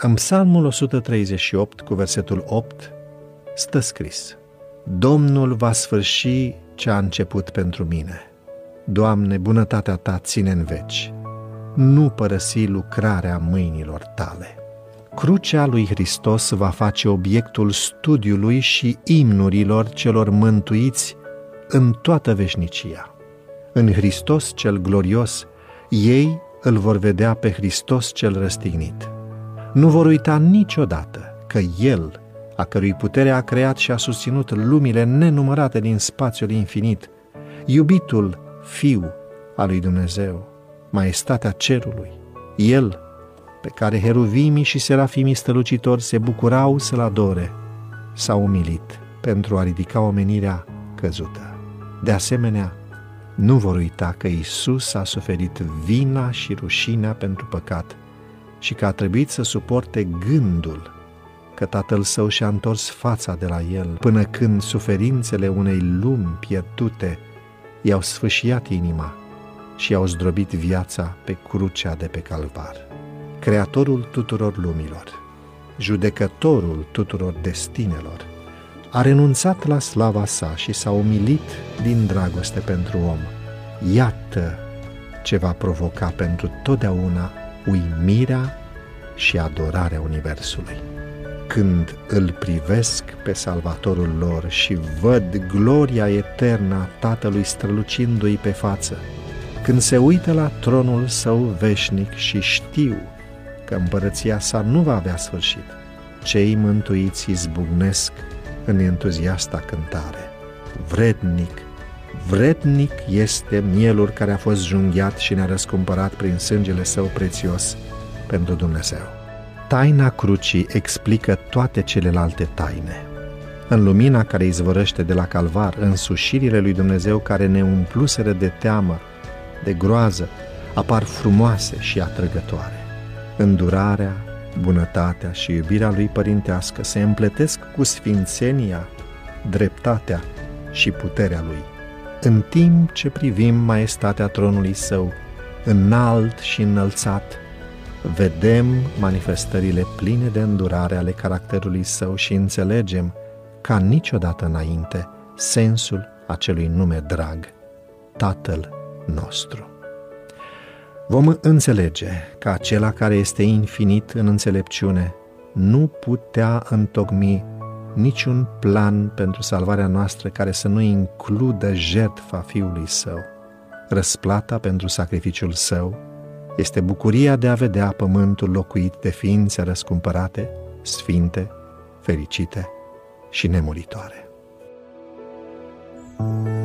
În Psalmul 138, cu versetul 8, stă scris Domnul va sfârși ce a început pentru mine. Doamne, bunătatea Ta ține în veci. Nu părăsi lucrarea mâinilor Tale. Crucea lui Hristos va face obiectul studiului și imnurilor celor mântuiți în toată veșnicia. În Hristos cel glorios, ei îl vor vedea pe Hristos cel răstignit. Nu vor uita niciodată că El, a cărui putere a creat și a susținut lumile nenumărate din spațiul infinit, iubitul Fiu al lui Dumnezeu, maestatea cerului, El, pe care heruvimii și serafimii strălucitori se bucurau să-L adore, s-a umilit pentru a ridica omenirea căzută. De asemenea, nu vor uita că Isus a suferit vina și rușinea pentru păcat și că a trebuit să suporte gândul că tatăl său și-a întors fața de la el până când suferințele unei lumi pierdute i-au sfâșiat inima și i-au zdrobit viața pe crucea de pe calvar. Creatorul tuturor lumilor, judecătorul tuturor destinelor, a renunțat la slava sa și s-a umilit din dragoste pentru om. Iată ce va provoca pentru totdeauna uimirea și adorarea Universului. Când îl privesc pe Salvatorul lor și văd gloria eternă a Tatălui strălucindu-i pe față, când se uită la tronul său veșnic și știu că împărăția sa nu va avea sfârșit, cei mântuiți izbucnesc în entuziasta cântare. Vrednic, vrednic este mielul care a fost junghiat și ne-a răscumpărat prin sângele său prețios pentru Dumnezeu. Taina crucii explică toate celelalte taine. În lumina care izvorăște de la calvar, în sușirile lui Dumnezeu care ne umpluseră de teamă, de groază, apar frumoase și atrăgătoare. Îndurarea, bunătatea și iubirea lui părintească se împletesc cu sfințenia, dreptatea și puterea lui. În timp ce privim maestatea tronului său, înalt și înălțat, vedem manifestările pline de îndurare ale caracterului său și înțelegem, ca niciodată înainte, sensul acelui nume drag, Tatăl nostru. Vom înțelege că acela care este infinit în înțelepciune nu putea întocmi niciun plan pentru salvarea noastră care să nu includă jertfa Fiului Său. Răsplata pentru sacrificiul Său este bucuria de a vedea pământul locuit de ființe răscumpărate, sfinte, fericite și nemuritoare. thank you